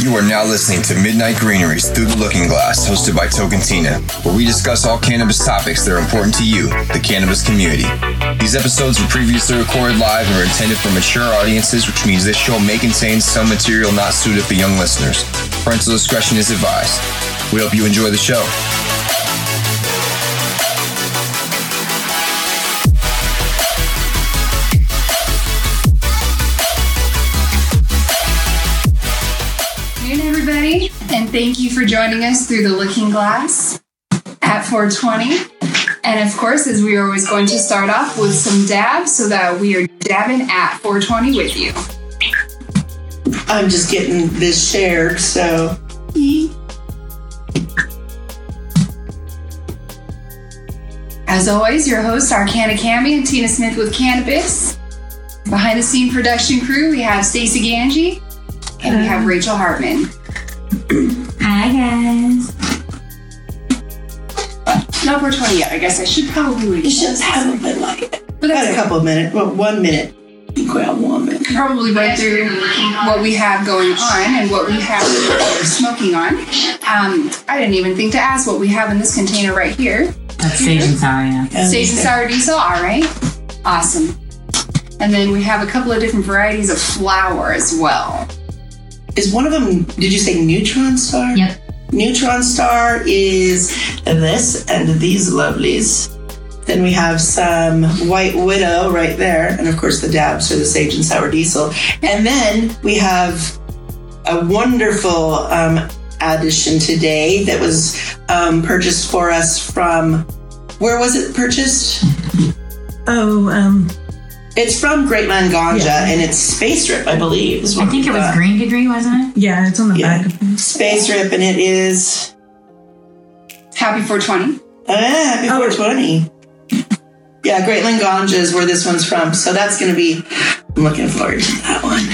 You are now listening to Midnight Greeneries Through the Looking Glass, hosted by Tokin Tina, where we discuss all cannabis topics that are important to you, the cannabis community. These episodes were previously recorded live and are intended for mature audiences, which means this show may contain some material not suited for young listeners. Parental discretion is advised. We hope you enjoy the show. Thank you for joining us through the Looking Glass at 420. And of course, as we are always going to start off with some dabs so that we are dabbing at 420 with you. I'm just getting this shared, so. As always, your hosts are CannaCamie and Tina Smith with Cannabis. Behind the scene production crew, we have Stacey Ganji and we have Rachel Hartman. Hi guys. Not 420 yet. I guess I should probably wait. You should have been like. But Had that's a couple of minutes. Well, one minute. Well, one minute. probably run through what we have going on and what we have smoking on. Um, I didn't even think to ask what we have in this container right here. That's sage and sour, yeah. Sage and sour diesel, all right. Awesome. And then we have a couple of different varieties of flour as well. Is one of them? Did you say Neutron Star? Yep. Neutron Star is this and these lovelies. Then we have some White Widow right there, and of course the dabs are the Sage and Sour Diesel. And then we have a wonderful um, addition today that was um, purchased for us from. Where was it purchased? Oh, um, It's from Greatland Ganja, Yeah. and it's Space Rip, I believe. is I what think it was got. green degree, wasn't it? yeah, it's on the Yeah. back. Space Rip, and it is Happy 420. ah, happy Oh. 420. Yeah, Greatland Ganja is where this one's from, so that's going to be. I'm looking forward to that one.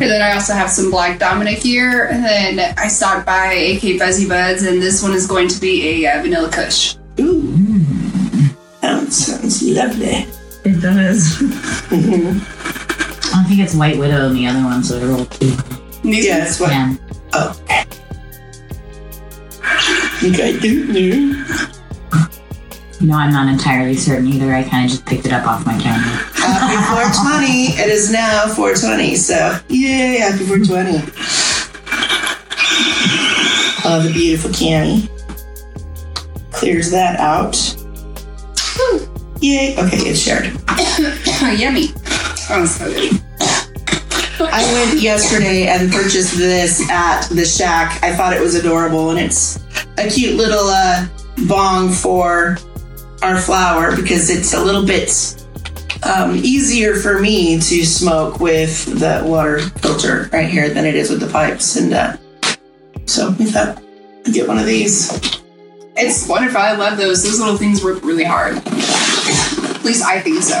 And then I also have some Black Domina here. And then I stopped by AK Fuzzy Buds, and this one is going to be a uh, Vanilla Kush. Ooh, that sounds lovely. It does. I don't think it's White Widow and the other one, so they're all two. These Yeah, ones- that's what. Yeah. Oh. Okay. Ooh, No, I'm not entirely certain either. I kind of just picked it up off my camera. Uh, happy 420. It is now 420, so yay, happy 420. Oh, the beautiful Cami. Clears that out. Whew. Yay. Okay, it's shared. yummy. Oh, so good. I went yesterday and purchased this at the shack. I thought it was adorable, and it's a cute little uh, bong for our flower because it's a little bit um, easier for me to smoke with the water filter right here than it is with the pipes. And uh, so we thought I'd get one of these. It's wonderful. I love those. Those little things work really hard. At least I think so.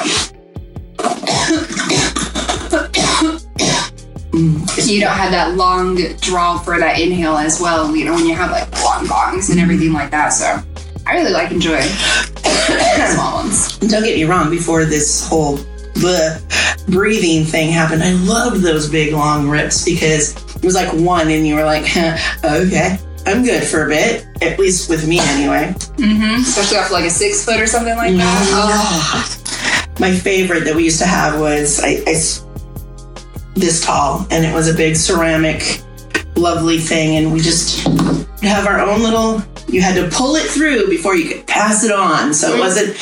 You don't have that long draw for that inhale as well, you know, when you have like long bongs and everything like that. So I really like enjoying small ones. Don't get me wrong, before this whole the breathing thing happened, I loved those big long rips because it was like one and you were like, huh, okay, I'm good for a bit. At least with me anyway. Mm-hmm. Especially after like a six foot or something like that. Oh. My favorite that we used to have was I, I this tall and it was a big ceramic lovely thing and we just have our own little you had to pull it through before you could pass it on so it wasn't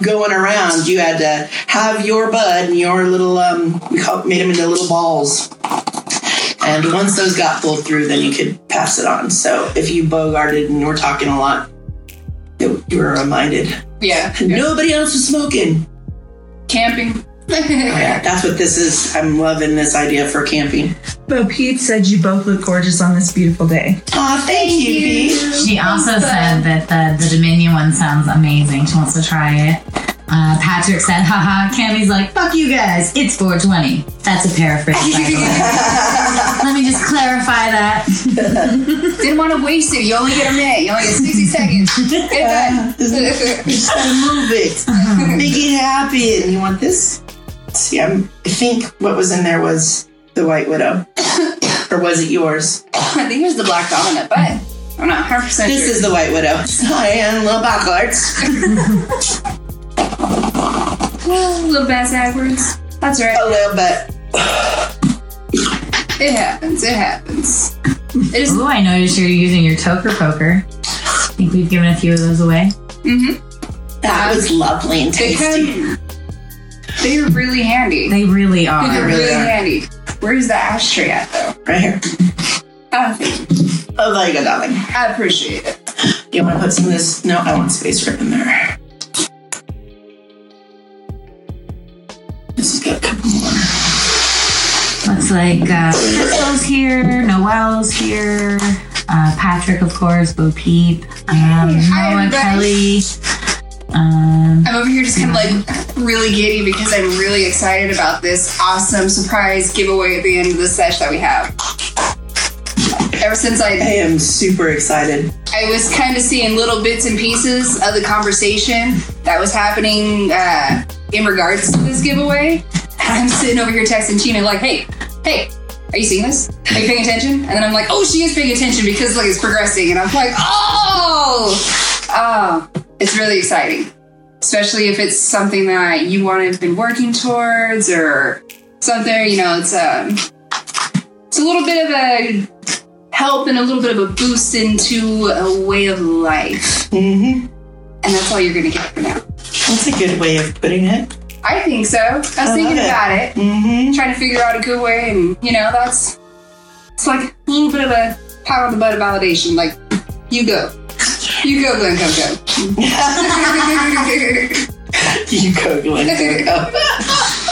going around you had to have your bud and your little um we call, made them into little balls and once those got pulled through then you could pass it on so if you bogarted and were talking a lot you you were reminded Yeah. nobody else was smoking Camping. Oh, yeah, that's what this is. I'm loving this idea for camping. Bo Peep said you both look gorgeous on this beautiful day. Aw, thank you, Pete. She also said that the, the Dominion one sounds amazing. She wants to try it. Uh, Patrick said, haha, Cammy's like, fuck you guys, it's 420. That's a paraphrase, by the way. Let me just clarify that. Didn't want to waste it. You only get a minute. You only get 60 seconds. Get that. You just gotta move it, make it happen. You want this? See, I'm, I think what was in there was the White Widow, or was it yours? I think it was the Black Dominant, but I'm not 100 percent This sure. is the White Widow. I am Lil Cyan little backwards. little bass backwards. That's right. A little bit. It happens. It happens. It is. Ooh, I noticed you're using your toker poker. I think we've given a few of those away. Mm-hmm. That was lovely and They tasty. They're really handy. They really They're really, really are. handy. Where's the ashtray at though? Right here. Oh, thank you. Oh, there you go, darling. I appreciate it. You want to put some of this? No, I want space right in there. Looks like uh, Crystal's here, Noel's here, uh, Patrick, of course, Bo Peep, um, Hi, Noah everybody. Kelly. Um, I'm over here just kind of like really giddy because I'm really excited about this awesome surprise giveaway at the end of the sesh that we have. Ever since I I am super excited. I was kind of seeing little bits and pieces of the conversation that was happening uh, in regards to this giveaway. I'm sitting over here texting Tina like, "Hey, hey, are you seeing this? Are you paying attention?" And then I'm like, "Oh, she is paying attention because like it's progressing." And I'm like, "Oh, oh, it's really exciting." Especially if it's something that you want to have been working towards or something, you know, it's um it's a little bit of a help and a little bit of a boost into a way of life. Mm-hmm. And that's all you're gonna get for now. That's a good way of putting it. I think so. I was thinking it. about it, Mm-hmm. trying to figure out a good way, and you know, that's it's like a little bit of a pat on the butt of validation. Like, you go. You go, Glen Coco. You go, Glenn. Go, go.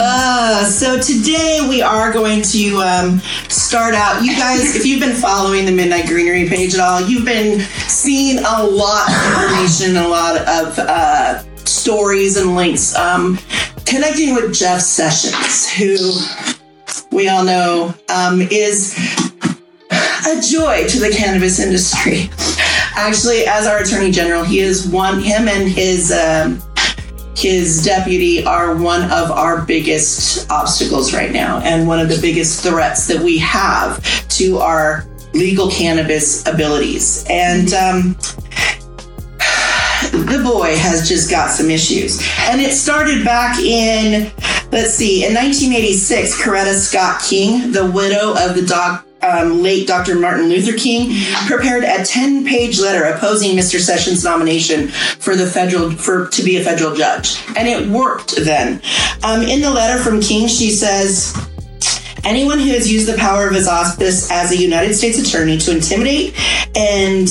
Uh, so today we are going to um, start out. You guys, if you've been following the Midnight Greenery page at all, you've been seeing a lot of information, a lot of uh, stories and links. Um, connecting with Jeff Sessions, who we all know um, is a joy to the cannabis industry. Actually, as our attorney general, he is one. Him and his um, his deputy are one of our biggest obstacles right now, and one of the biggest threats that we have to our legal cannabis abilities. And um, the boy has just got some issues. And it started back in, let's see, in 1986, Coretta Scott King, the widow of the doc, um, late Dr. Martin Luther King, prepared a 10 page letter opposing Mr. Sessions' nomination for the federal, for, to be a federal judge. And it worked then. Um, in the letter from King, she says, Anyone who has used the power of his office as a United States attorney to intimidate and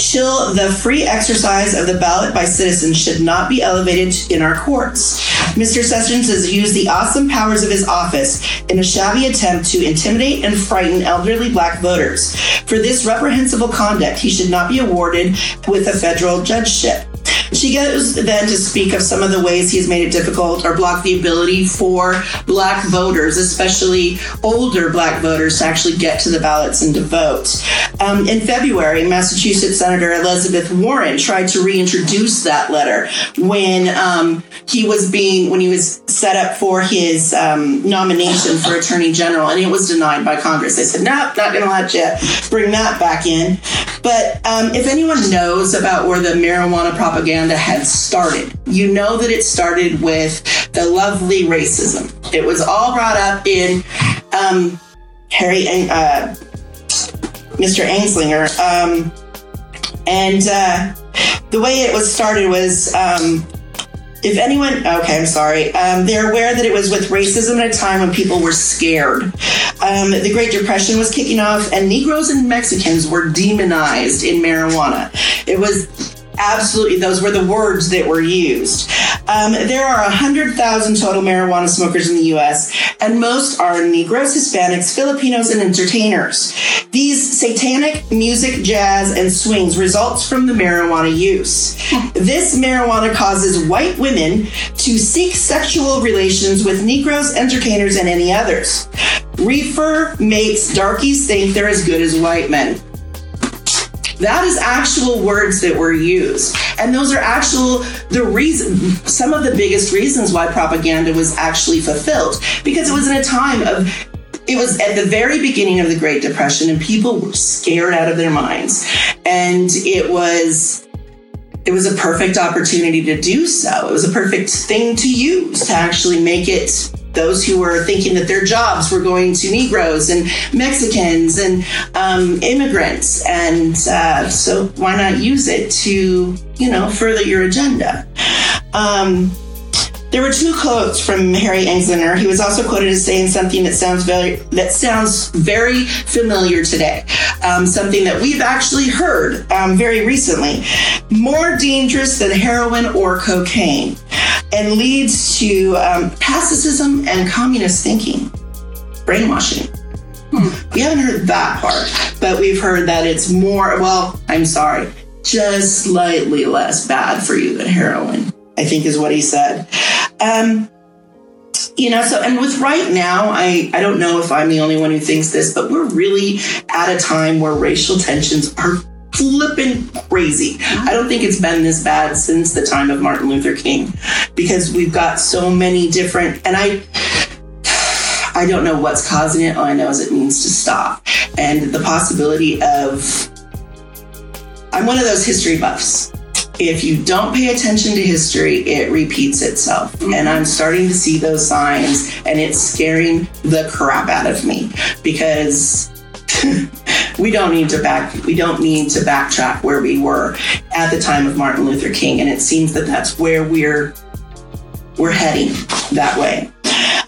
chill the free exercise of the ballot by citizens should not be elevated in our courts. Mr. Sessions has used the awesome powers of his office in a shabby attempt to intimidate and frighten elderly black voters. For this reprehensible conduct, he should not be awarded with a federal judgeship. She goes then to speak of some of the ways he has made it difficult or blocked the ability for black voters, especially older black voters, to actually get to the ballots and to vote. Um, in February, Massachusetts Senator Elizabeth Warren tried to reintroduce that letter when um, he was being when he was set up for his um, nomination for Attorney General, and it was denied by Congress. They said, "No, not going to let you bring that back in." But um, if anyone knows about where the marijuana propaganda had started, you know that it started with the lovely racism. It was all brought up in um, Harry uh, Mr. Anslinger. Um, and uh, the way it was started was um, if anyone, okay, I'm sorry, um, they're aware that it was with racism at a time when people were scared. Um, the Great Depression was kicking off, and Negroes and Mexicans were demonized in marijuana. It was absolutely those were the words that were used. Um, there are 100,000 total marijuana smokers in the US, and most are Negroes, Hispanics, Filipinos, and entertainers. These satanic music, jazz, and swings results from the marijuana use. This marijuana causes white women to seek sexual relations with Negroes, entertainers, and any others. Reefer makes darkies think they're as good as white men. That is actual words that were used. And those are actual, the reason, some of the biggest reasons why propaganda was actually fulfilled. Because it was in a time of, it was at the very beginning of the Great Depression and people were scared out of their minds. And it was, it was a perfect opportunity to do so. It was a perfect thing to use to actually make it those who were thinking that their jobs were going to Negroes and Mexicans and um, immigrants. And uh, so why not use it to, you know, further your agenda? Um, there were two quotes from Harry Anslinger. He was also quoted as saying something that sounds very that sounds very familiar today. Um, something that we've actually heard um, very recently. More dangerous than heroin or cocaine, and leads to um, pacifism and communist thinking, brainwashing. We haven't heard that part, but we've heard that it's more. Well, I'm sorry, just slightly less bad for you than heroin. I think is what he said. Um, you know, so and with right now, I I don't know if I'm the only one who thinks this, but we're really at a time where racial tensions are flipping crazy. I don't think it's been this bad since the time of Martin Luther King, because we've got so many different and I. I don't know what's causing it. All I know is it needs to stop. And the possibility of. I'm one of those history buffs if you don't pay attention to history, it repeats itself. And I'm starting to see those signs, and it's scaring the crap out of me because we don't need to back we don't need to backtrack where we were at the time of Martin Luther King, and it seems that that's where we're we're heading that way.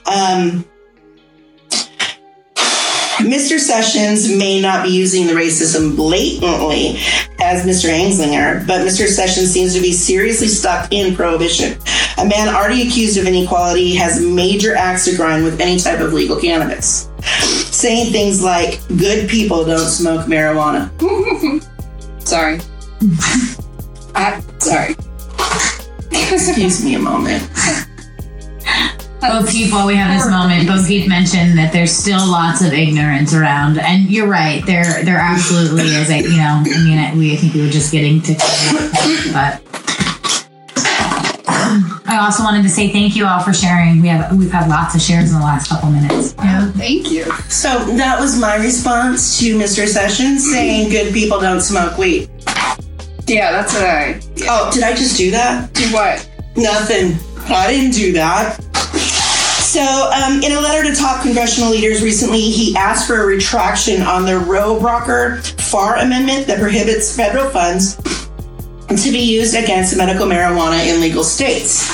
Um, Mr. Sessions may not be using the racism blatantly as Mr. Anslinger, but Mr. Sessions seems to be seriously stuck in prohibition. A man already accused of inequality has major axe to grind with any type of legal cannabis. Saying things like, good people don't smoke marijuana. Sorry. I, sorry. Excuse me a moment. Bo Peep, while we have this moment, Bo Peep mentioned that there's still lots of ignorance around, and you're right. There, there absolutely is. A, you know, I mean, I- we I think we were just getting to, but I also wanted to say thank you all for sharing. We have we've had lots of shares in the last couple minutes. Wow, thank you. So that was my response to Mr. Sessions saying good people don't smoke weed. Yeah, that's what I. Oh, did I just do that? Do what? Nothing. I didn't do that. So, um, in a letter to top congressional leaders recently, he asked for a retraction on the Rohrabacher Farr Amendment that prohibits federal funds to be used against medical marijuana in legal states.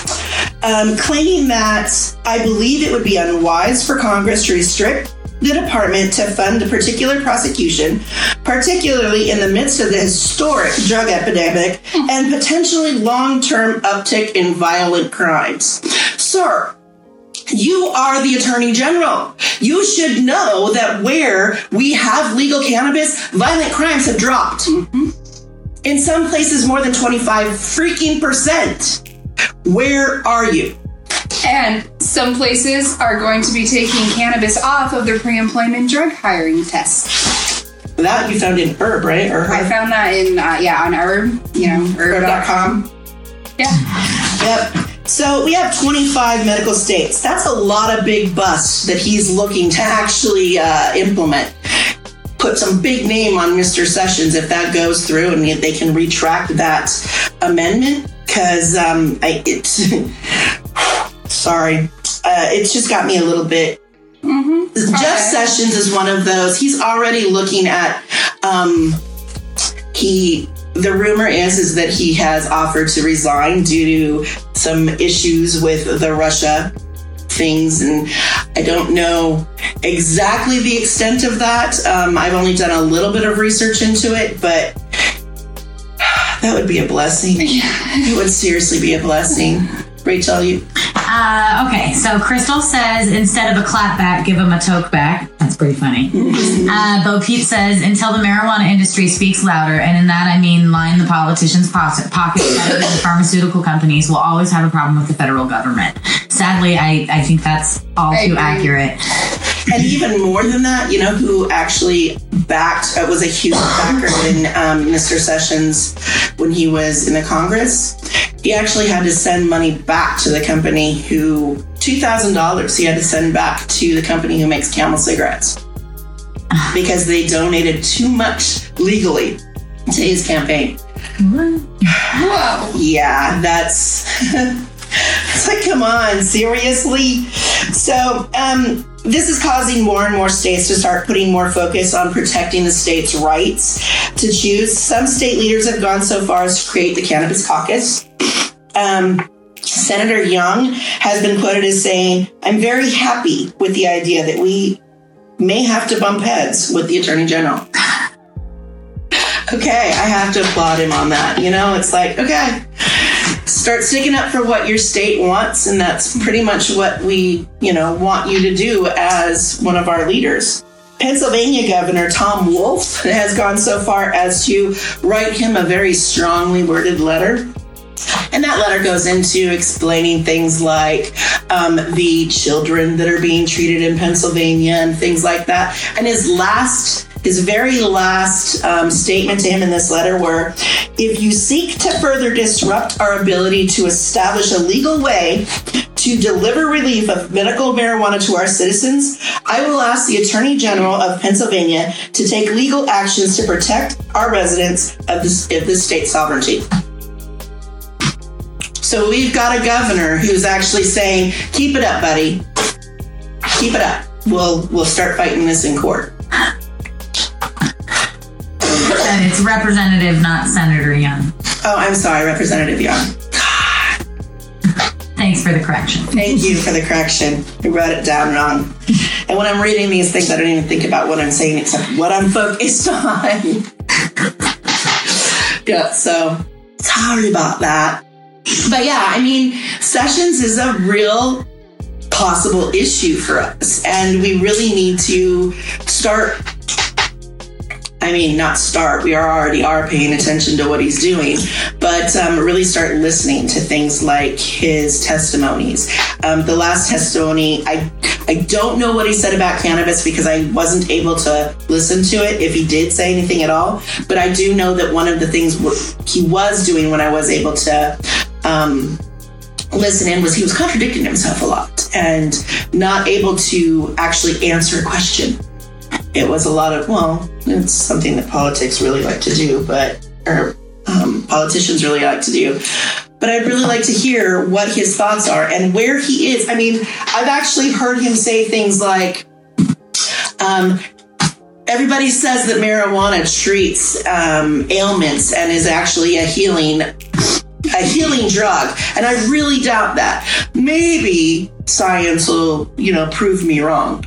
Um, claiming that I believe it would be unwise for Congress to restrict the department to fund a particular prosecution, particularly in the midst of the historic drug epidemic and potentially long term uptick in violent crimes. Sir, you are the attorney general. You should know that where we have legal cannabis, violent crimes have dropped. In some places, more than 25 freaking percent. Where are you? And some places are going to be taking cannabis off of their pre-employment drug hiring tests. That you found in Herb, right? Or I found that in uh, yeah on Herb, you know Herb.com. Herb.com. Yeah, Yep. So we have 25 medical states. That's a lot of big busts that he's looking to actually uh, implement. Put some big name on Mr. Sessions if that goes through and if they can retract that amendment. Because um, I, sorry, uh, it's just got me a little bit Jeff Okay. Sessions is one of those. He's already looking at um he the rumor is is that he has offered to resign due to some issues with the Russia things and I don't know exactly the extent of that. Um, I've only done a little bit of research into it, but that would be a blessing. It would seriously be a blessing. Rachel, you Uh, okay, so Crystal says instead of a clap back, give him a toke back. That's pretty funny. Uh, Bo Peep says until the marijuana industry speaks louder, and in that I mean line the politicians' pocket- pockets the pharmaceutical companies, will always have a problem with the federal government. Sadly, I, I think that's all I too agree. accurate. and even more than that, you know who actually backed uh, was a huge backer in um, Mr. Sessions when he was in the Congress. He actually had to send money back to the company who two thousand dollars he had to send back to the company who makes Camel cigarettes because they donated too much legally to his campaign. Whoa. Yeah, that's. it's like, come on, seriously? So, um, this is causing more and more states to start putting more focus on protecting the state's rights to choose. Some state leaders have gone so far as to create the Cannabis Caucus. Um, Senator Young has been quoted as saying, I'm very happy with the idea that we may have to bump heads with the Attorney General. okay, I have to applaud him on that. You know, it's like, okay, start sticking up for what your state wants, and that's pretty much what we, you know, want you to do as one of our leaders. Pennsylvania Governor Tom Wolf has gone so far as to write him a very strongly worded letter. And that letter goes into explaining things like um, the children that are being treated in Pennsylvania and things like that. And his last, his very last um, statement to him in this letter were if you seek to further disrupt our ability to establish a legal way to deliver relief of medical marijuana to our citizens, I will ask the Attorney General of Pennsylvania to take legal actions to protect our residents of this, of this state sovereignty. So we've got a governor who's actually saying, "Keep it up, buddy. Keep it up. We'll we'll start fighting this in court." And it's Representative, not Senator Young. Oh, I'm sorry, Representative Young. Thanks for the correction. Thank you for the correction. I wrote it down wrong. And when I'm reading these things, I don't even think about what I'm saying except what I'm focused on. yeah, so sorry about that. But yeah, I mean, Sessions is a real possible issue for us. And we really need to start I mean, not start. We are already are paying attention to what he's doing, but um, really start listening to things like his testimonies. Um, the last testimony, I I don't know what he said about cannabis because I wasn't able to listen to it if he did say anything at all. But I do know that one of the things he was doing when I was able to. Um, listen in was he was contradicting himself a lot and not able to actually answer a question. It was a lot of well it's something that politics really like to do but or um, politicians really like to do. But i'd really like to hear what his thoughts are and where he is. I mean i've actually heard him say things like um, everybody says that marijuana treats um, ailments and is actually a healing a healing drug and i really doubt that. Maybe science will you know prove me wrong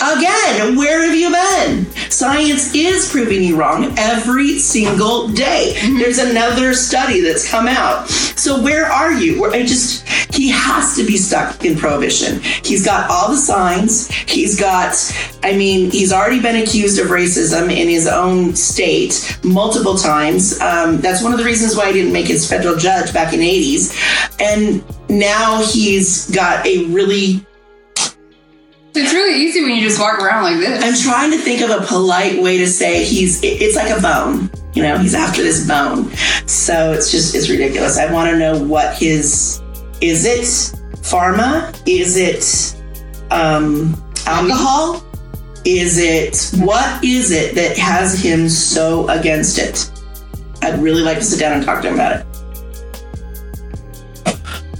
Again, where have you been? Science is proving you wrong every single day. There's another study that's come out. So where are you? Where- I just he has to be stuck in prohibition. He's got all the signs. He's got I mean, he's already been accused of racism in his own state multiple times. Um, that's one of the reasons why he didn't make his federal judge back in the 80s. And now he's got a really It's really easy when you just walk around like this. I'm trying to think of a polite way to say he's it's like a bone. You know, he's after this bone. So it's just it's ridiculous. I want to know what his is it pharma? Is it um alcohol? Is it what is it that has him so against it? I'd really like to sit down and talk to him about it.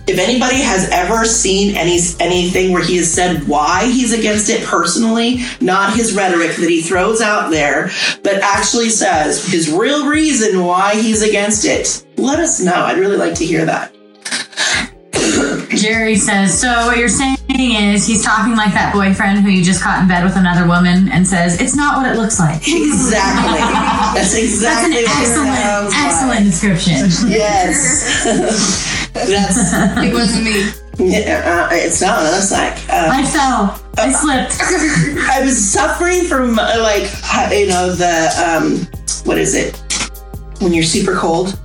If anybody has ever seen any anything where he has said why he's against it personally, not his rhetoric that he throws out there, but actually says his real reason why he's against it, let us know. I'd really like to hear that. Jerry says, so what you're saying is he's talking like that boyfriend who you just caught in bed with another woman and says, it's not what it looks like. Exactly. That's That's an exactly what excellent, excellent description. Yes. That's it wasn't me. uh, it's not looks like. Um, I fell. I slipped. I was suffering from uh, like you know the um what is it when you're super cold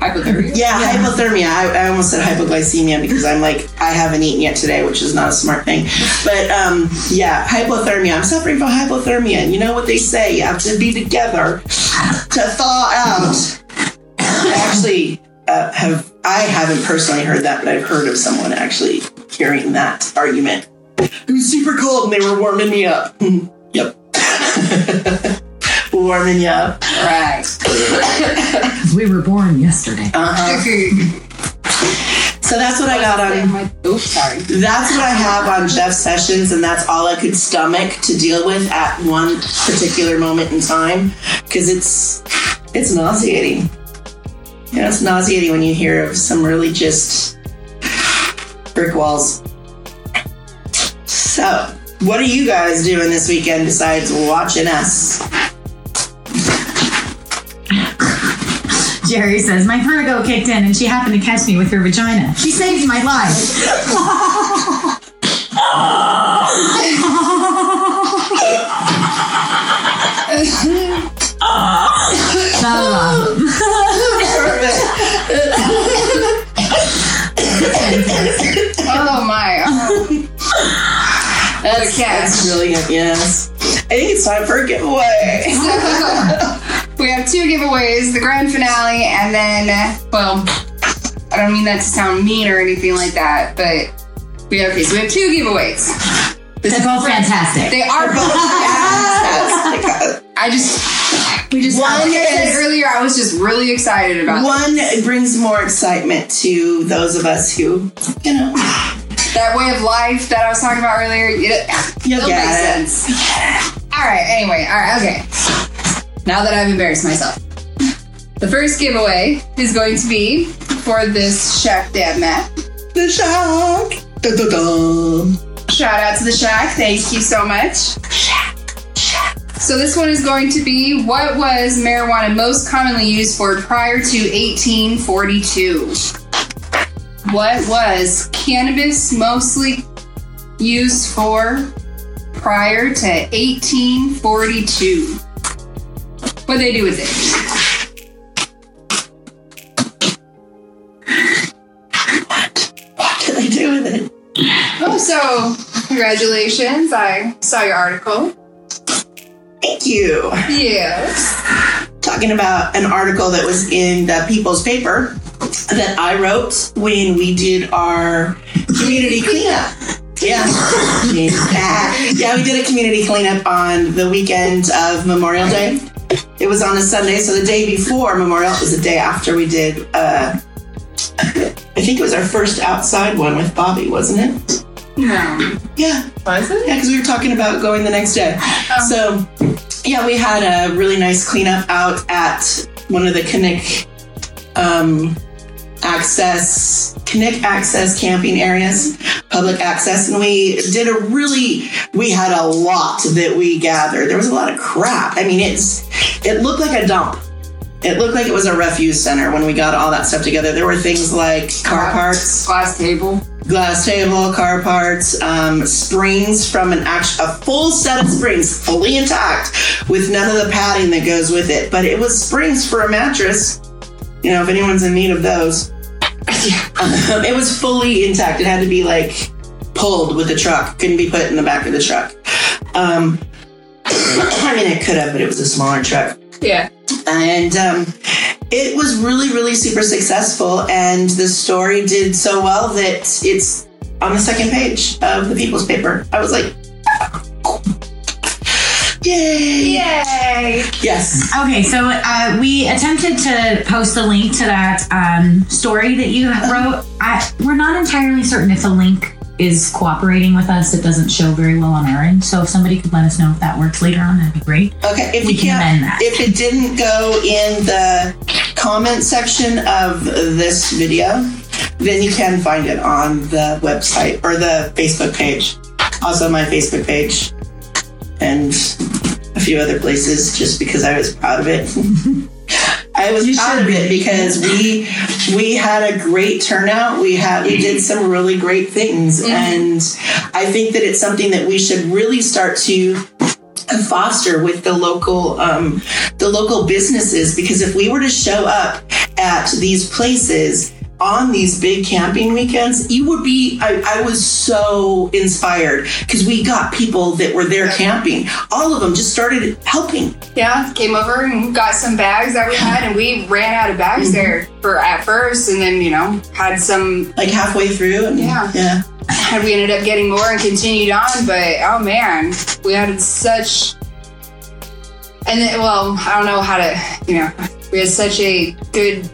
Hypothermia. Yeah, hypothermia. I, I almost said hypoglycemia because I'm like, I haven't eaten yet today, which is not a smart thing. But um, yeah, hypothermia. I'm suffering from hypothermia. And you know what they say? You have to be together to thaw out. I actually uh, have, I haven't personally heard that, but I've heard of someone actually hearing that argument. It was super cold and they were warming me up. yep. warming you up. Right. We were born yesterday. Uh-huh. So that's what I got on My, oops, sorry. That's what I have on Jeff Sessions, and that's all I could stomach to deal with at one particular moment in time because it's it's nauseating. You know, it's nauseating when you hear of some really just brick walls. So, what are you guys doing this weekend besides watching us? Jerry says, My Virgo kicked in and she happened to catch me with her vagina. She saved my life. Oh my. Oh. That's, Okay. that's brilliant. Yes, I think it's time for a giveaway. we have two giveaways: the grand finale, and then, well, I don't mean that to sound mean or anything like that, but we have, okay. So we have two giveaways. This They're both fantastic. They are both fantastic. I just, we just, One is- earlier, I was just really excited about One it brings more excitement to those of us who, you know, that way of life that I was talking about earlier. It, you it'll get make it. sense. All right. Anyway. All right. Okay. Now that I've embarrassed myself, the first giveaway is going to be for this Shack dab mat. The shock. Dun, dun, dun. Shout out to the Shack. Thank you so much. Shack. Shack. So this one is going to be what was marijuana most commonly used for prior to 1842? What was cannabis mostly used for prior to 1842? What they do with it? What did I do with it? Oh, so congratulations! I saw your article. Thank you. Yes. Talking about an article that was in the People's Paper that I wrote when we did our community cleanup. Yeah. Yeah, we did a community cleanup on the weekend of Memorial Day. It was on a Sunday, so the day before Memorial it was the day after we did uh I think it was our first outside one with Bobby, wasn't it? No. Yeah. Was it? Yeah, because we were talking about going the next day. So, yeah, we had a really nice cleanup out at one of the Kinnick um, access, Kinnick access camping areas, public access, and we did a really, we had a lot that we gathered. There was a lot of crap. I mean, it's, it looked like a dump. It looked like it was a refuse center when we got all that stuff together. There were things like car parts, Glass table. glass table, car parts, um, springs from an actual, a full set of springs, fully intact, with none of the padding that goes with it. But it was springs for a mattress. You know, if anyone's in need of those, um, it was fully intact. It had to be like pulled with the truck. Couldn't be put in the back of the truck. Um, I mean, it could have, but it was a smaller truck Yeah. and um, it was really really super successful and the story did so well that it's on the second page of the people's paper i was like yay Yay! yes Okay, so uh, we attempted to post a link to that um, story that you wrote. I, we're not entirely certain if the link is cooperating with us. It doesn't show very well on our end. So if somebody could let us know if that works later on, that'd be great. okay if We you can can't amend that. if it didn't go in the comment section of this video then you can find it on the website or the facebook page also my facebook page and a few other places just because I was proud of it. I was You proud of it be. because we we had a great turnout. We had we did some really great things, and I think that it's something that we should really start to foster with the local um, the local businesses because if we were to show up at these places on these big camping weekends, you would be, I, I was so inspired because we got people that were there camping. All of them just started helping. Yeah, came over and got some bags that we had, and we ran out of bags mm-hmm. there for at first, and then you know had some. Like halfway through. And, Yeah. Yeah. Had we ended up getting more and continued on, but oh man, we had such. And then, well, I don't know how to, you know, we had such a good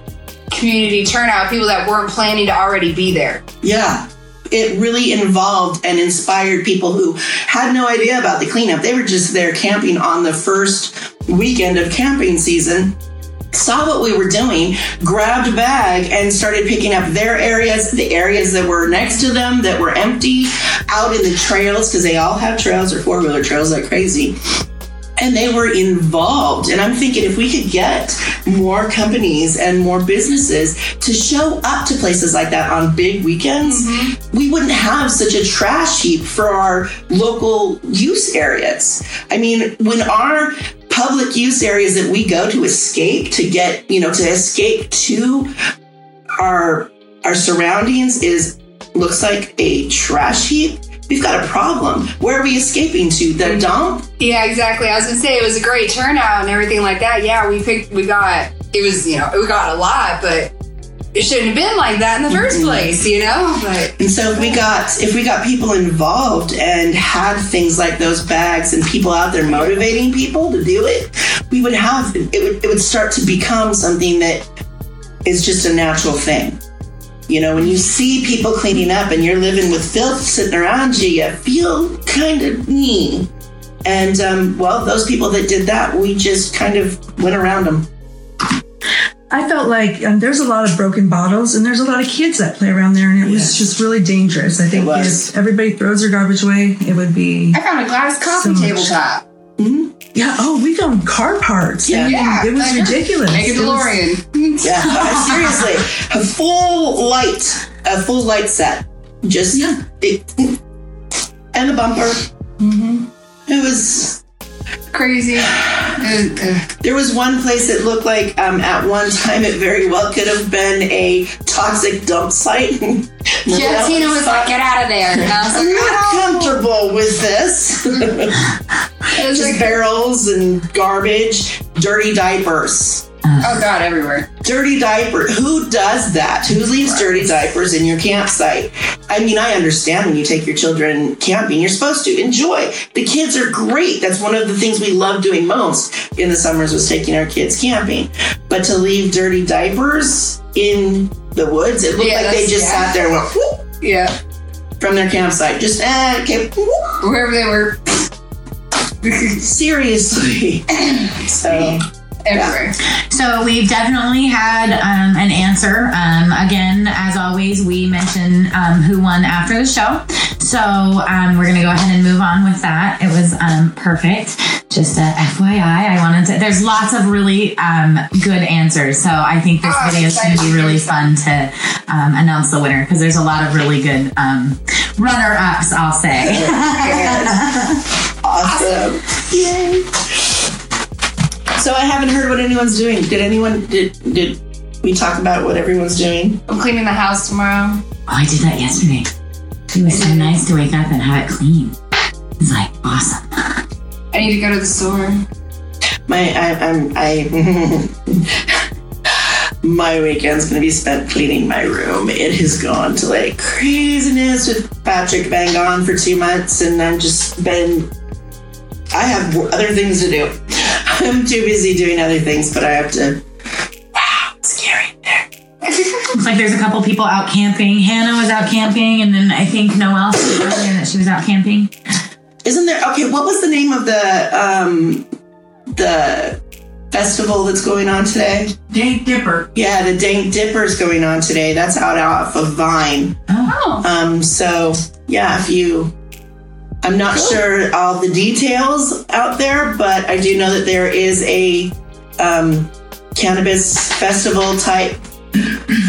community turnout. People that weren't planning to already be there. Yeah. It really involved and inspired people who had no idea about the cleanup. They were just there camping on the first weekend of camping season, saw what we were doing, grabbed a bag, and started picking up their areas, the areas that were next to them that were empty, out in the trails, because they all have trails or four wheeler trails like crazy and they were involved. And I'm thinking if we could get more companies and more businesses to show up to places like that on big weekends, mm-hmm. we wouldn't have such a trash heap for our local use areas. I mean, when our public use areas that we go to escape to get, you know, to escape to our our surroundings is looks like a trash heap. We've got a problem. Where are we escaping to? The dump? Yeah, exactly. I was gonna say it was a great turnout and everything like that. Yeah, we picked, we got, it was, you know, we got a lot, but it shouldn't have been like that in the 1st place, you know? But And so if we got if we got people involved and had things like those bags and people out there motivating people to do it, we would have it would it would start to become something that is just a natural thing. You know, when you see people cleaning up and you're living with filth sitting around you, you feel kind of mean. And um, well, those people that did that, we just kind of went around them. I felt like um, there's a lot of broken bottles and there's a lot of kids that play around there, and it was just really dangerous. I think It was. if everybody throws their garbage away, it would be. I found a glass coffee So much. Tabletop. Yeah. Oh, we found car parts. Yeah. I mean, Yeah, it was like- ridiculous. Make a It was- DeLorean. Yeah, seriously, a full light, a full light set, just Yeah. and a bumper. Mm-hmm. It was. Crazy. Uh, uh, There was one place that looked like um, at one time it very well could have been a toxic dump site. yeah, Tina was like, get out of there. And I was I'm not no. comfortable with this. Just like, barrels and garbage, dirty diapers. Oh God, everywhere. Dirty diaper. Who does that? Who leaves dirty diapers in your campsite? I mean, I understand when you take your children camping, you're supposed to enjoy. The kids are great. That's one of the things we love doing most in the summers was taking our kids camping. But to leave dirty diapers in the woods, it looked Yeah, like they just yeah. sat there and went whoop Yeah. from their campsite. Just eh, okay. Wherever they were. seriously. so everywhere. So we've definitely had um, an answer. Um, again, as always, we mention um, who won after the show. So um, we're going to go ahead and move on with that. It was um, perfect. Just a FYI, I wanted to. There's lots of really um, good answers. So I think this Ah, video is going to be really fun to um, announce the winner because there's a lot of really good um, runner ups, I'll say. awesome. Yay. So I haven't heard what anyone's doing. Did anyone did did we talk about what everyone's doing? I'm cleaning the house tomorrow. Oh, I did that yesterday. It was so nice to wake up and have it clean. It's like awesome. I need to go to the store. My I, I'm I my weekend's gonna be spent cleaning my room. It has gone to like craziness with Patrick being gone for two months, and I've just been. I have other things to do. I'm too busy doing other things, but I have to. Wow, scary there. Looks like there's a couple people out camping. Hannah was out camping, and then I think Noelle said earlier that she was out camping. Isn't there okay? What was the name of the um the festival that's going on today? Dank Dipper. Yeah, the Dank Dipper's going on today. That's out off of Vine. Oh. Um, so yeah, if you, I'm not sure all the details out there, but I do know that there is a um, cannabis festival type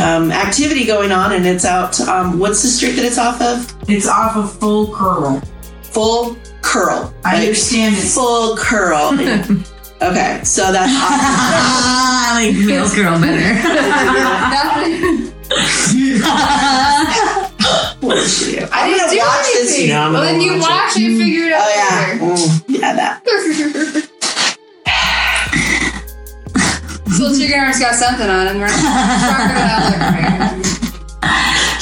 um, activity going on, and it's out. Um, what's the street that it's off of? It's off of full curl. Full Curl. I Like, understand it's full curl. Okay, so that's I like Wheels Girl better. what did she do? I I'm didn't gonna do watch this, anything. you know. I'm well, gonna then you watch it. it and figure it out Oh yeah. Mm, yeah, that. So chicken heart's got something on him, right?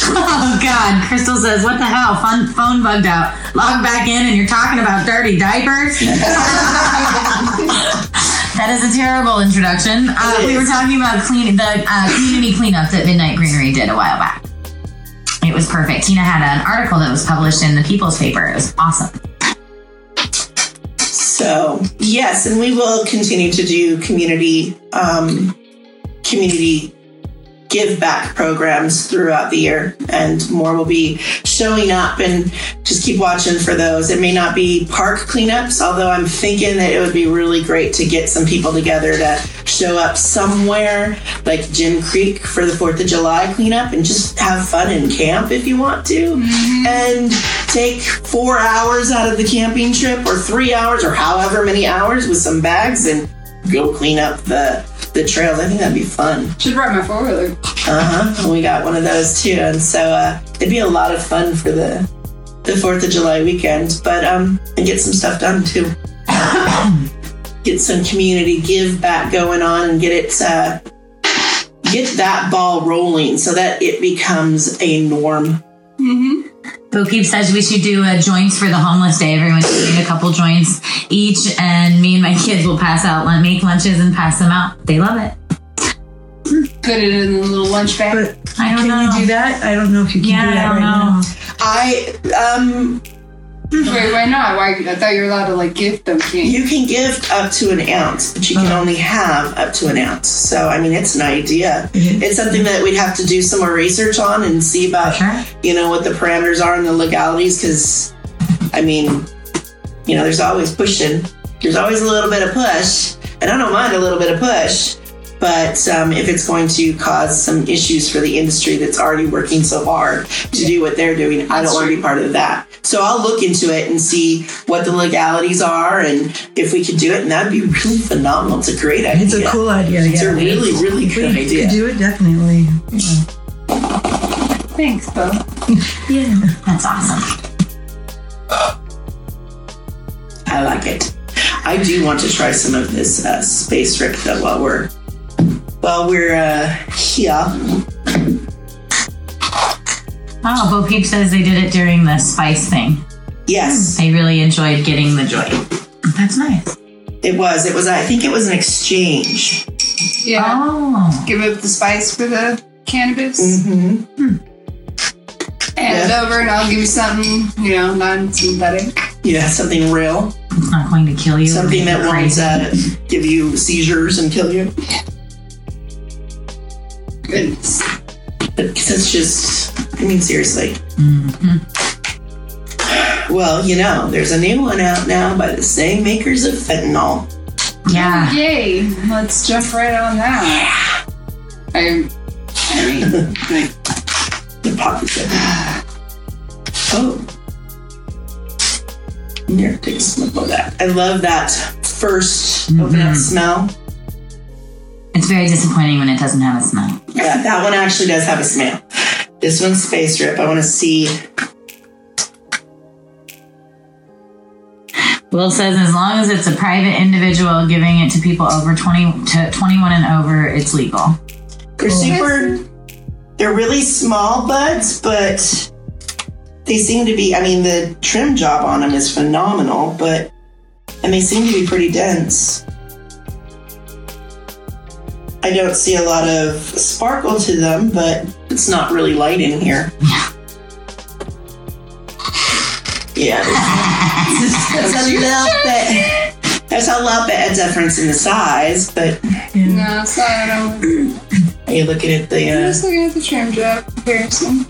Oh God, Crystal says, "What the hell? Fun phone bugged out. Log back in, and you're talking about dirty diapers." that is a terrible introduction. Uh, we were talking about clean the uh, community cleanup that Midnight Greenery did a while back. It was perfect. Tina had an article that was published in the People's Paper. It was awesome. So yes, and we will continue to do community um, community give back programs throughout the year, and more will be showing up. And just keep watching for those. It may not be park cleanups, although I'm thinking that it would be really great to get some people together to show up somewhere like Jim Creek for the Fourth of July cleanup, and just have fun and camp if you want to, and take four hours out of the camping trip or three hours or however many hours with some bags and go clean up the the trails. I think that'd be fun. Should brought my four wheeler. Uh huh. And we got one of those too, and so uh, it'd be a lot of fun for the the Fourth of July weekend. But um, and get some stuff done too. get some community give back going on and get it uh, get that ball rolling so that it becomes a norm. Bo Peep says we should do a joints for the homeless day. Everyone should make a couple joints each, and me and my kids will pass out, lun- make lunches, and pass them out. They love it. Put it in a little lunch bag. But I don't can know. you do that? I don't know if you can Yeah, do I that don't right know. now. I um Wait, why not? Why? I thought you were allowed to like gift them. You? Can gift up to an ounce, but you can Uh-huh. only have up to an ounce. So, I mean, it's an idea. Mm-hmm. It's something that we'd have to do some more research on and see about, Sure. you know, what the parameters are and the legalities. Because, I mean, you know, there's always pushing. There's always a little bit of push, and I don't mind a little bit of push. But um, if it's going to cause some issues for the industry that's already working so hard to do what they're doing, I don't want to be part of that. So I'll look into it and see what the legalities are and if we could do it. And that'd be really phenomenal. It's a great idea. It's a cool idea. It's yeah. a really, really If we good idea. could do it, definitely. Thanks, Bo. Yeah. That's awesome. I like it. I do want to try some of this uh, space rip though while we're while we're uh, here. Oh, Bo Peep says they did it during the spice thing. Yes, They really enjoyed getting the joy. That's nice. it was. It was. I think it was an exchange. Yeah. Oh. Give up the spice for the cannabis. Mm-hmm. Hand it Yeah. over, and I'll give you something, you know, non-synthetic. Yeah, something real, It's not going to kill you. something that won't Crazy. uh, give you seizures and kill you. Goodness. Because it's just. I mean, seriously. Mhm. Well, you know, there's a new one out now by the same makers of fentanyl. Yeah. Yay! Let's jump right on that. I, I mean, like, The poppy said. Oh. Here, take a sniff of that. I love that 1st open up smell. It's very disappointing when it doesn't have a smell. Yeah, that one actually does have a smell. This one's Space Drip. I want to see. Will says as long as it's a private individual giving it to people over 20 to 21 and over, it's legal. They're super. They're really small buds, but they seem to be. I mean, the trim job on them is phenomenal, but and they seem to be pretty dense. I don't see a lot of sparkle to them, but it's not really light in here. Yeah, there's a little bit. There's a little bit of difference in the size, but no, it's not. I don't. are you looking at the? I'm Uh, just looking at the trim job comparison.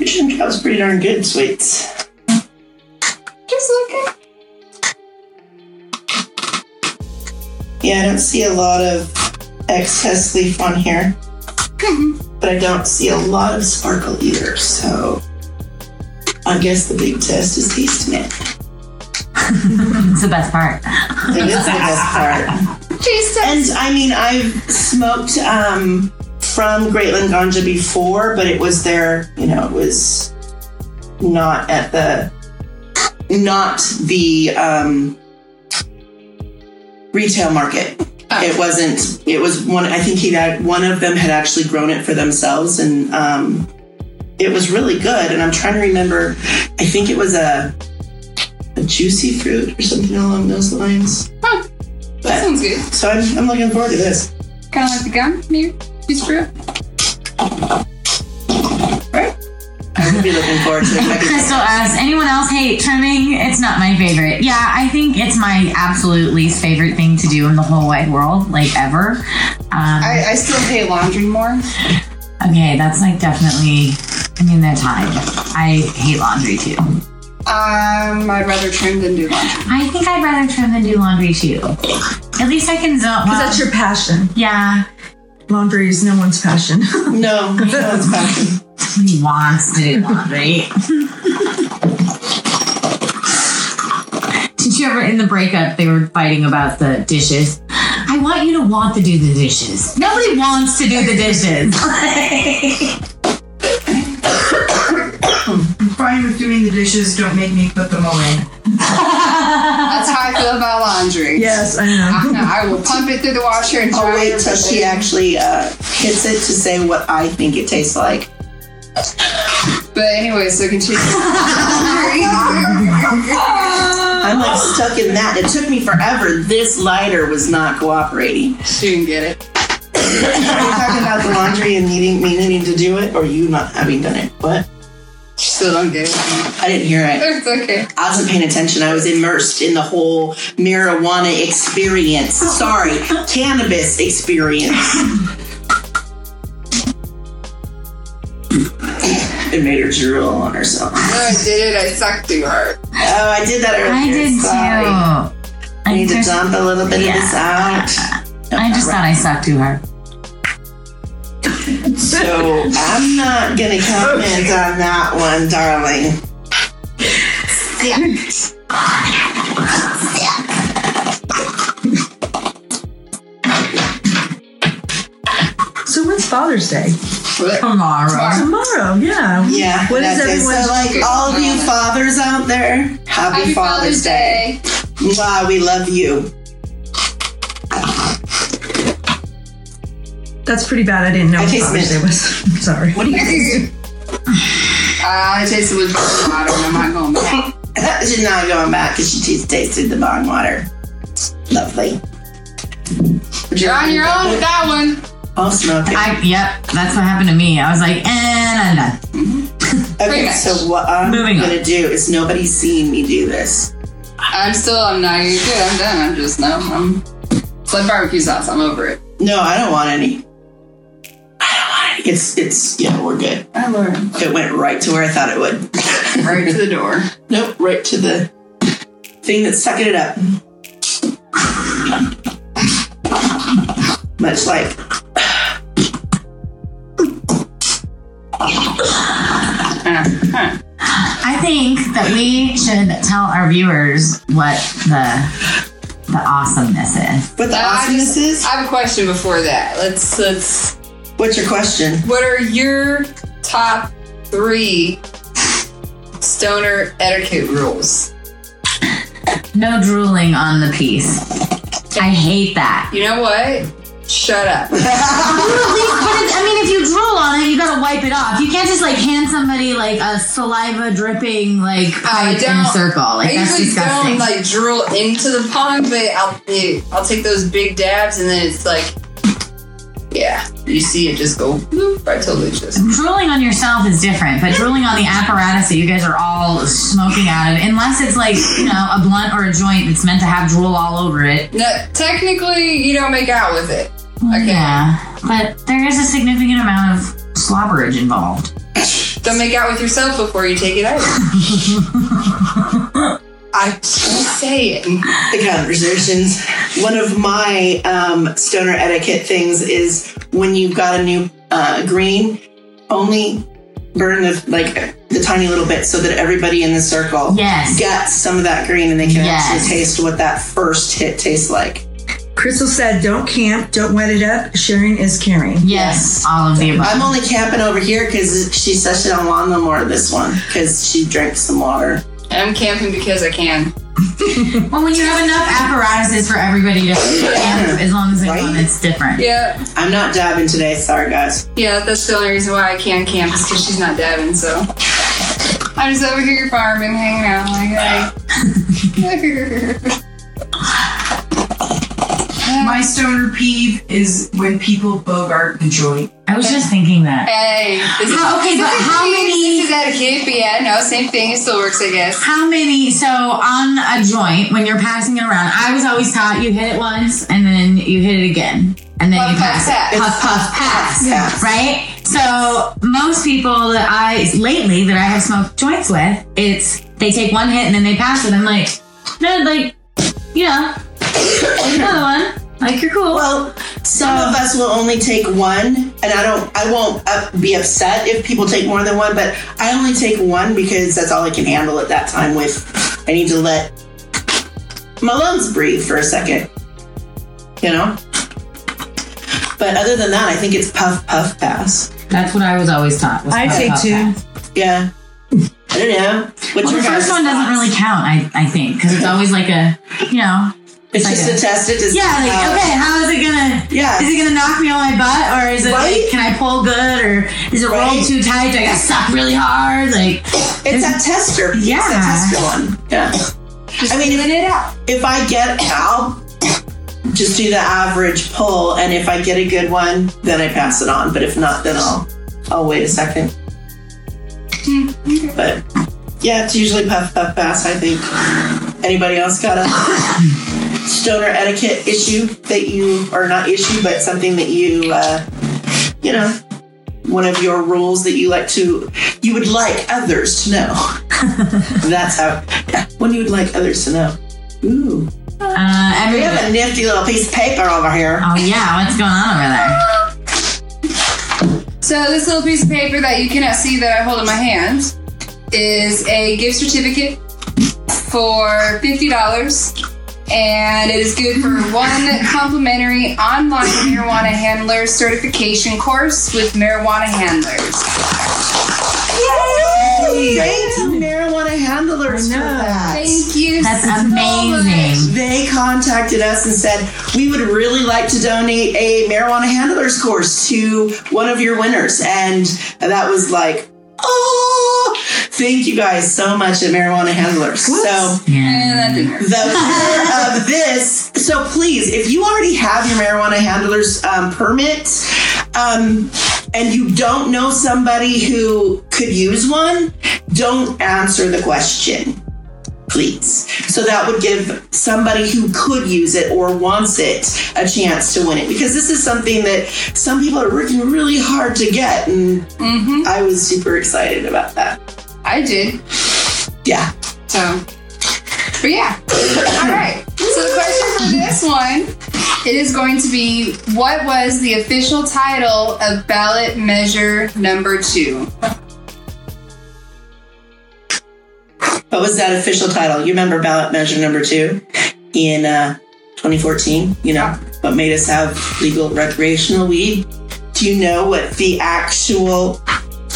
your trim job's pretty darn good, sweets. Just looking. Yeah, I don't see a lot of excess leaf on here, but I don't see a lot of sparkle either. So I guess the big test is tasting it. It's the best part. It is the best part. Jesus. And I mean, I've smoked um, from Greatland Ganja before, but it was there, you know, it was not at the, not the um, retail market. Oh. It wasn't, it was one, I think he had, one of them had actually grown it for themselves and um, it was really good. And I'm trying to remember, I think it was a, a juicy fruit or something along those lines. Huh. That sounds good. So I'm, I'm looking forward to this. Kind of like the gum, maybe. Juice fruit. I will be looking forward to it. Crystal asks, anyone else hate trimming? It's not my favorite. Yeah, I think it's my absolute least favorite thing to do in the whole wide world, like ever. Um, I, I still hate laundry more. okay, that's like definitely, I mean, they're tied. I hate laundry too. Um, I'd rather trim than do laundry. I think I'd rather trim than do laundry too. At least I can zone. Because that's your passion. yeah, Laundry is no one's passion. No, no, it's passion. He wants to do the laundry. Did you ever, in the breakup, they were fighting about the dishes? I want you to want to do the dishes. Nobody wants to do the dishes. I'm fine with doing the dishes. Don't make me put them away. That's how I feel about laundry. Yes, I know. I, I will pump it through the washer and dry I'll wait it till she actually uh, hits it to say what I think it tastes like. But anyway, so continue. I'm like stuck in that. It took me forever. This lighter was not cooperating. she didn't get it. Are you talking about the laundry and needing me needing to do it, or you not having done it? What? She still don't get it. I didn't hear it. It's okay. I wasn't paying attention. I was immersed in the whole marijuana experience. Sorry, cannabis experience. It made her drool on herself. No, I did it. I sucked too hard. Oh, I did that earlier. I did Sorry. too. I need to just- dump a little bit of this Yeah. out. I just thought I sucked too hard. So I'm not gonna comment on that one, darling. So Father's Day? Tomorrow. Tomorrow, yeah. Yeah. What is that's it. So, like, all of you fathers out there, happy, Happy Father's Day. Wow, we love you. That's pretty bad. I didn't know I what taste Father's Day mint. was. Sorry. What do you guys Uh, I tasted with water and I'm not going back. She's not going back because she just tasted the bong water. Lovely. You're on your own with that one. I'll smoke it. I, yep, that's what happened to me. I was like, and I'm done. okay, pretty so what I'm Moving on. gonna do is nobody's seeing me do this. I'm still, I'm not even good. I'm done. I'm just, no, I'm, it's like barbecue sauce. I'm over it. No, I don't want any. I don't want any. It's it's yeah, we're good. I learned. It went right to where I thought it would. Right to the door. Nope, right to the thing that's sucking it up. Much like Uh-huh. I think that we should tell our viewers what the the awesomeness is. what the I awesomeness just- is. I have a question before that. Let's, let's, What's your question? what are your top three stoner etiquette rules? No drooling on the piece. I hate that. You know what? Shut up. like hand somebody like a saliva dripping like pipe in a circle. Like I that's usually disgusting. don't like drool into the pond, but I'll I'll take those big dabs and then it's like, yeah, you see it just go right till it's just. drooling on yourself is different, but drooling on the apparatus that you guys are all smoking out of, unless it's like you know a blunt or a joint that's meant to have drool all over it. No, technically, you don't make out with it. Okay. Yeah, but there is a significant amount of slobberage involved. Don't make out with yourself before you take it out. I'm just saying. the conversations. One of my um, stoner etiquette things is when you've got a new uh, green, only burn the like the tiny little bit so that everybody in the circle Yes. gets some of that green and they can Yes. actually taste what that first hit tastes like. Crystal said, "Don't camp, don't wet it up. Sharing is caring." Yes. All of the above. I'm only camping over here because she says she don't want no more of this one because she drank some water. And I'm camping because I can. well, when you have enough apparatuses for everybody to camp, as long as it's Right? one, it's different. Yeah, I'm not dabbing today. Sorry, guys. yeah, that's the only reason why I can camp is because she's not dabbing, so. I'm just over here farming, hanging out, like, hey. My stoner peeve is when people bogart the joint. I was just thinking that. hey, this is, How- okay, this but is how many- This is etiquette, but yeah, no, same thing. It still works, I guess. How many? So on a joint, when you're passing it around, I was always taught you hit it once and then you hit it again and then Puff, you puff, pass pass. it. Puff, puff, pass. Pass. Right. So most people that I lately that I have smoked joints with, it's they take one hit and then they pass it. I'm like, no, like, yeah, another one. Like you're cool. Well, some of us will only take one, and I don't. I won't uh, be upset if people take more than one, but I only take one because that's all I can handle at that time. With I need to let my lungs breathe for a second, you know. But other than that, I think it's puff puff pass. That's what I was always taught. was I puff, take puff, two. pass. Yeah. I don't know. What's Well, your the first guys' one doesn't really count. I I think because it's always like a, you know, It's just a- test it. To see Yeah, like how- okay, how is it gonna? Yeah. Is it gonna knock me on my butt, or is it Right? like can I pull good, or is it rolled too tight? Do I gotta suck really hard? Like It's a tester. Yeah, It's a tester one. Yeah. I mean, if, it out. if I get, I'll just do the average pull, and if I get a good one, then I pass it on. But if not, then I'll I'll wait a second. But yeah, it's usually puff puff pass. I think. Anybody else got a stoner etiquette issue that you or not issue, but something that you uh, you know one of your rules that you like to you would like others to know. That's how yeah, one you would like others to know. Ooh. uh, every. We have a nifty little piece of paper over here. Oh yeah, what's going on over there? So this little piece of paper that you cannot see that I hold in my hand is a gift certificate for fifty dollars, and it is good for one complimentary online marijuana handler certification course with marijuana handlers. Yay! Thanks, marijuana handlers for that. Thank you. That's so amazing. They contacted us and said, We would really like to donate a marijuana handlers course to one of your winners. And that was like, Oh, thank you guys so much at Marijuana Handlers. So. Yeah. And that didn't work. the winner of this. So please, if you already have your marijuana handlers um, permit, um, and you don't know somebody who could use one, don't answer the question. Please. So that would give somebody who could use it or wants it a chance to win it. Because this is something that some people are working really hard to get. And Mm-hmm. I was super excited about that. I did. Yeah. So, but yeah. All right. So the question for this one, it is going to be, what was the official title of ballot measure number two? What was that official title? You remember ballot measure number two in uh, 2014? You know, what made us have legal recreational weed? Do you know what the actual,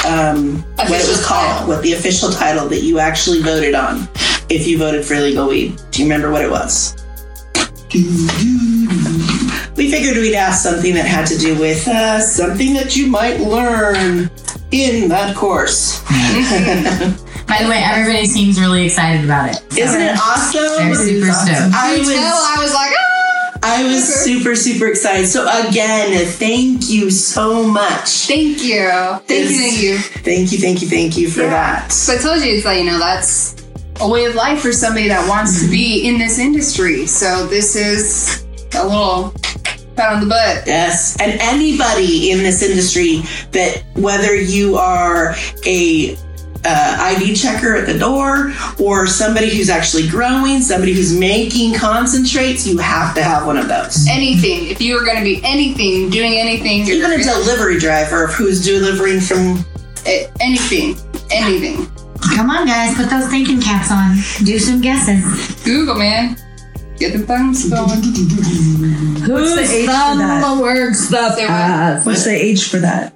um, what it was called? title. What the official title that you actually voted on if you voted for legal weed? Do you remember what it was? We figured we'd ask something that had to do with uh, something that you might learn in that course. By the way, everybody seems really excited about it. Isn't it awesome? They're super stoked. I You was, tell I was like, ah! I was super, super excited. So again, thank you so much. Thank you. Thank you, thank you. Thank you, thank you, thank you for that. So I told you, it's like, you know, that's a way of life for somebody that wants to be in this industry. So this is a little pat on the butt. Yes, and anybody in this industry that whether you are a uh, ID checker at the door or somebody who's actually growing, somebody who's making concentrates, you have to have one of those. Anything. If you were going to be anything, doing anything, you're Even a delivery driver who's delivering from Eh, anything, anything. Come on, guys, put those thinking caps on. Do some guesses. Google, man. Get the thumbs going. What's the age for that? works the Say? What's the age for that?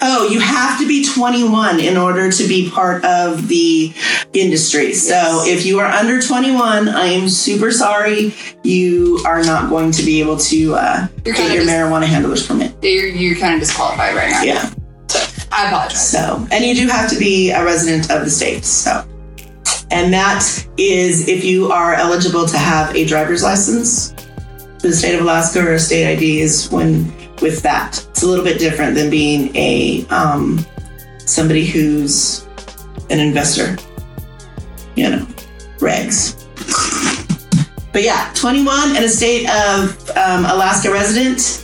Oh, you have to be 21 in order to be part of the industry. So if you are under 21, I am super sorry. You are not going to be able to uh, get your dis- marijuana handler's permit. you're, you're kind of disqualified right now. Yeah. I apologize. So, and you do have to be a resident of the state. So, and that is if you are eligible to have a driver's license. The state of Alaska or a state ID is when with that. A little bit different than being a um, somebody who's an investor. You know, regs. But yeah, 21 and a state of um, Alaska resident,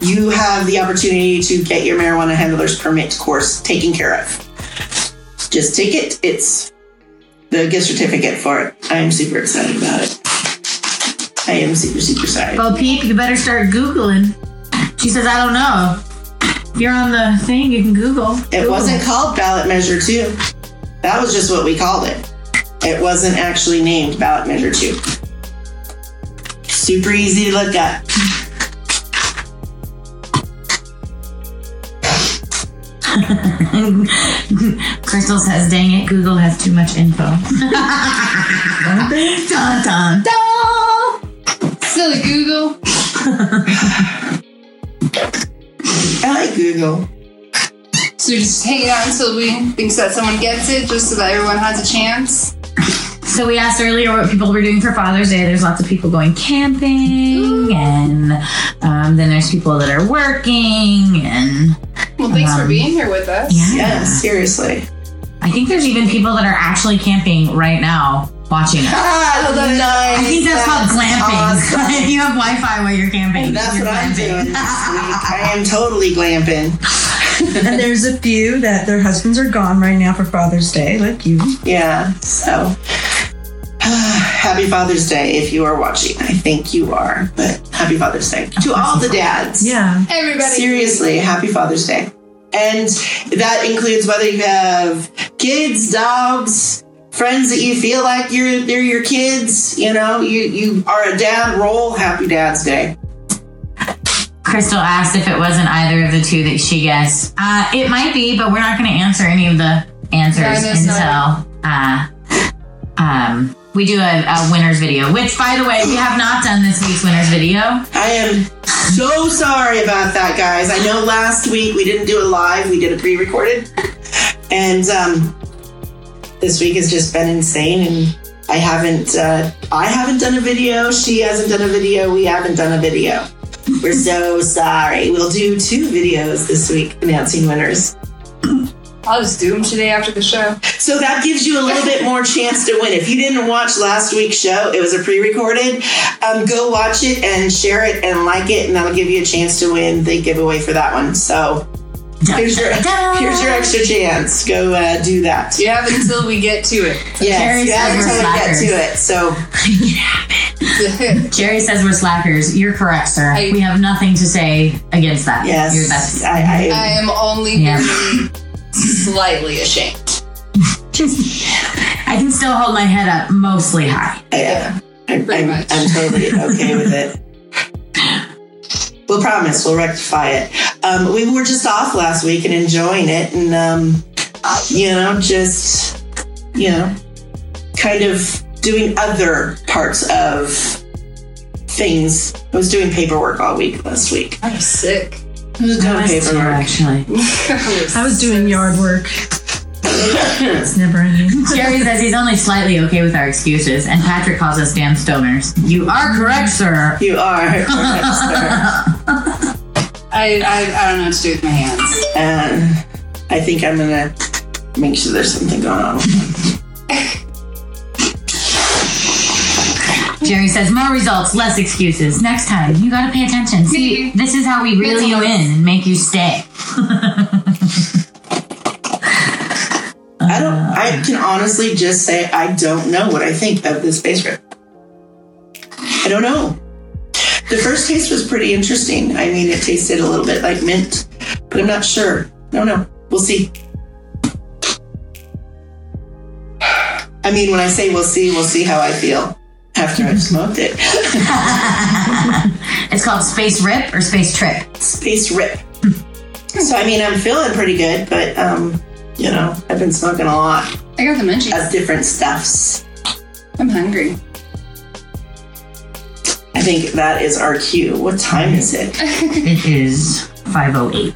you have the opportunity to get your marijuana handler's permit course taken care of. Just take it. It's the gift certificate for it. I am super excited about it. I am super, super excited. Well, Peep, you better start Googling. She says, I don't know. If you're on the thing, you can Google. It Google. wasn't called ballot measure two. That was just what we called it. It wasn't actually named ballot measure two. Super easy to look up. Crystal says, dang it, Google has too much info. dun, dun, dun. Silly Google. I like Google. So we're just hanging out until we think that someone gets it, just so that everyone has a chance. So we asked earlier what people were doing for Father's Day. There's lots of people going camping, and um, then there's people that are working, and Well, thanks for Um, being here with us. yeah. Yes, seriously. I think there's even people that are actually camping right now watching us. Ah, nice. I think that's called glamping. awesome. if you have Wi-Fi while you're camping, That's you're what I'm doing this week. I am totally glamping. And there's a few that their husbands are gone right now for Father's Day, like you. Yeah, so happy Father's Day if you are watching. I think you are, but happy Father's Day to all the dads. Yeah. Everybody. Seriously, happy Father's Day. And that includes whether you have kids, dogs, friends that you feel like you're they're your kids, you know, you you are a dad, roll happy dad's day. Crystal asked if it wasn't either of the two that she guessed. Uh, it might be, but we're not going to answer any of the answers Yeah, until uh, um, we do a, a winner's video. Which, by the way, we have not done this week's winner's video. I am so sorry about that, guys. I know last week we didn't do it live, we did a pre recorded. And um, this week has just been insane. And I haven't, uh, I haven't done a video. She hasn't done a video. We haven't done a video. We're so sorry. We'll do two videos this week announcing winners. I'll just do them today after the show. So that gives you a little bit more chance to win. If you didn't watch last week's show, it was a pre-recorded. Um, go watch it and share it and like it, and that'll give you a chance to win the giveaway for that one. So here's your here's your extra chance. Go uh, do that. You have until we get to it. Jerry Yes, yeah, said we're until we get to it. So Jerry says we're slackers. You're correct, sir. I- we have nothing to say against that. yes, I, I I, am only Yeah. slightly ashamed. I can still hold my head up mostly high. I, I, Pretty I'm. I'm totally okay with it. We'll promise we'll rectify it. Um, we were just off last week and enjoying it, and um, you know, just you know, kind of doing other parts of things. I was doing paperwork all week last week. I'm sick. I was doing I was too, paperwork. actually. I was doing yard work. It's never ending. Jerry says he's only slightly okay with our excuses, and Patrick calls us damn stoners. You are correct, sir. You are. correct, sir. I, I, I don't know what to do with my hands. and I think I'm gonna make sure there's something going on. Jerry says more results, less excuses. Next time, you gotta pay attention. See, this is how we reel you in and make you stay. I don't. I can honestly just say I don't know what I think of this space rip. I don't know. The first taste was pretty interesting. I mean, it tasted a little bit like mint, but I'm not sure. No, no. We'll see. I mean, when I say we'll see, we'll see how I feel after I've smoked it. It's called Space Rip or Space Trip. Space rip. So I mean, I'm feeling pretty good, but um, you know, I've been smoking a lot I got the munchies. of different stuffs. I'm hungry. I think that is our cue. What time is it? It is 508.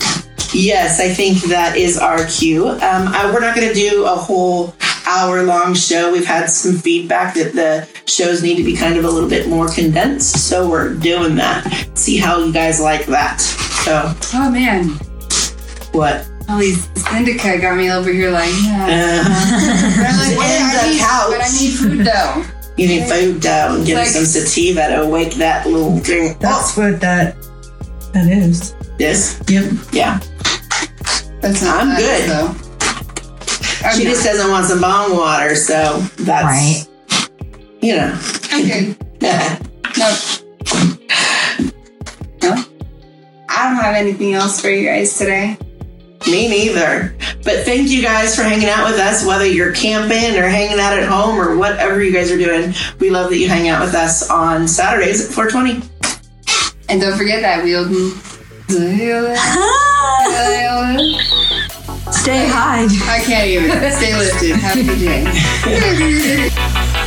Yes, I think that is our cue. Um, I, we're not going to do a whole hour long show. We've had some feedback that the shows need to be kind of a little bit more condensed, so we're doing that. See how you guys like that. So, Oh man, what? all these indica got me over here like, yeah. Uh, I'm like, what I need, but I need food though. You need food down. Get Like- some sativa to wake that little thing up. That's what that that is. This, Yep. yeah. That's not I'm bad, good. though. I'm She not. just doesn't want some bong water, so that's Right. you know. I'm good. No. No. I don't have anything else for you guys today. Me neither. But thank you guys for hanging out with us, whether you're camping or hanging out at home or whatever you guys are doing. We love that you hang out with us on Saturdays at 420. And don't forget that Wielden. Stay high. I can't even. Stay lifted. Have a good day.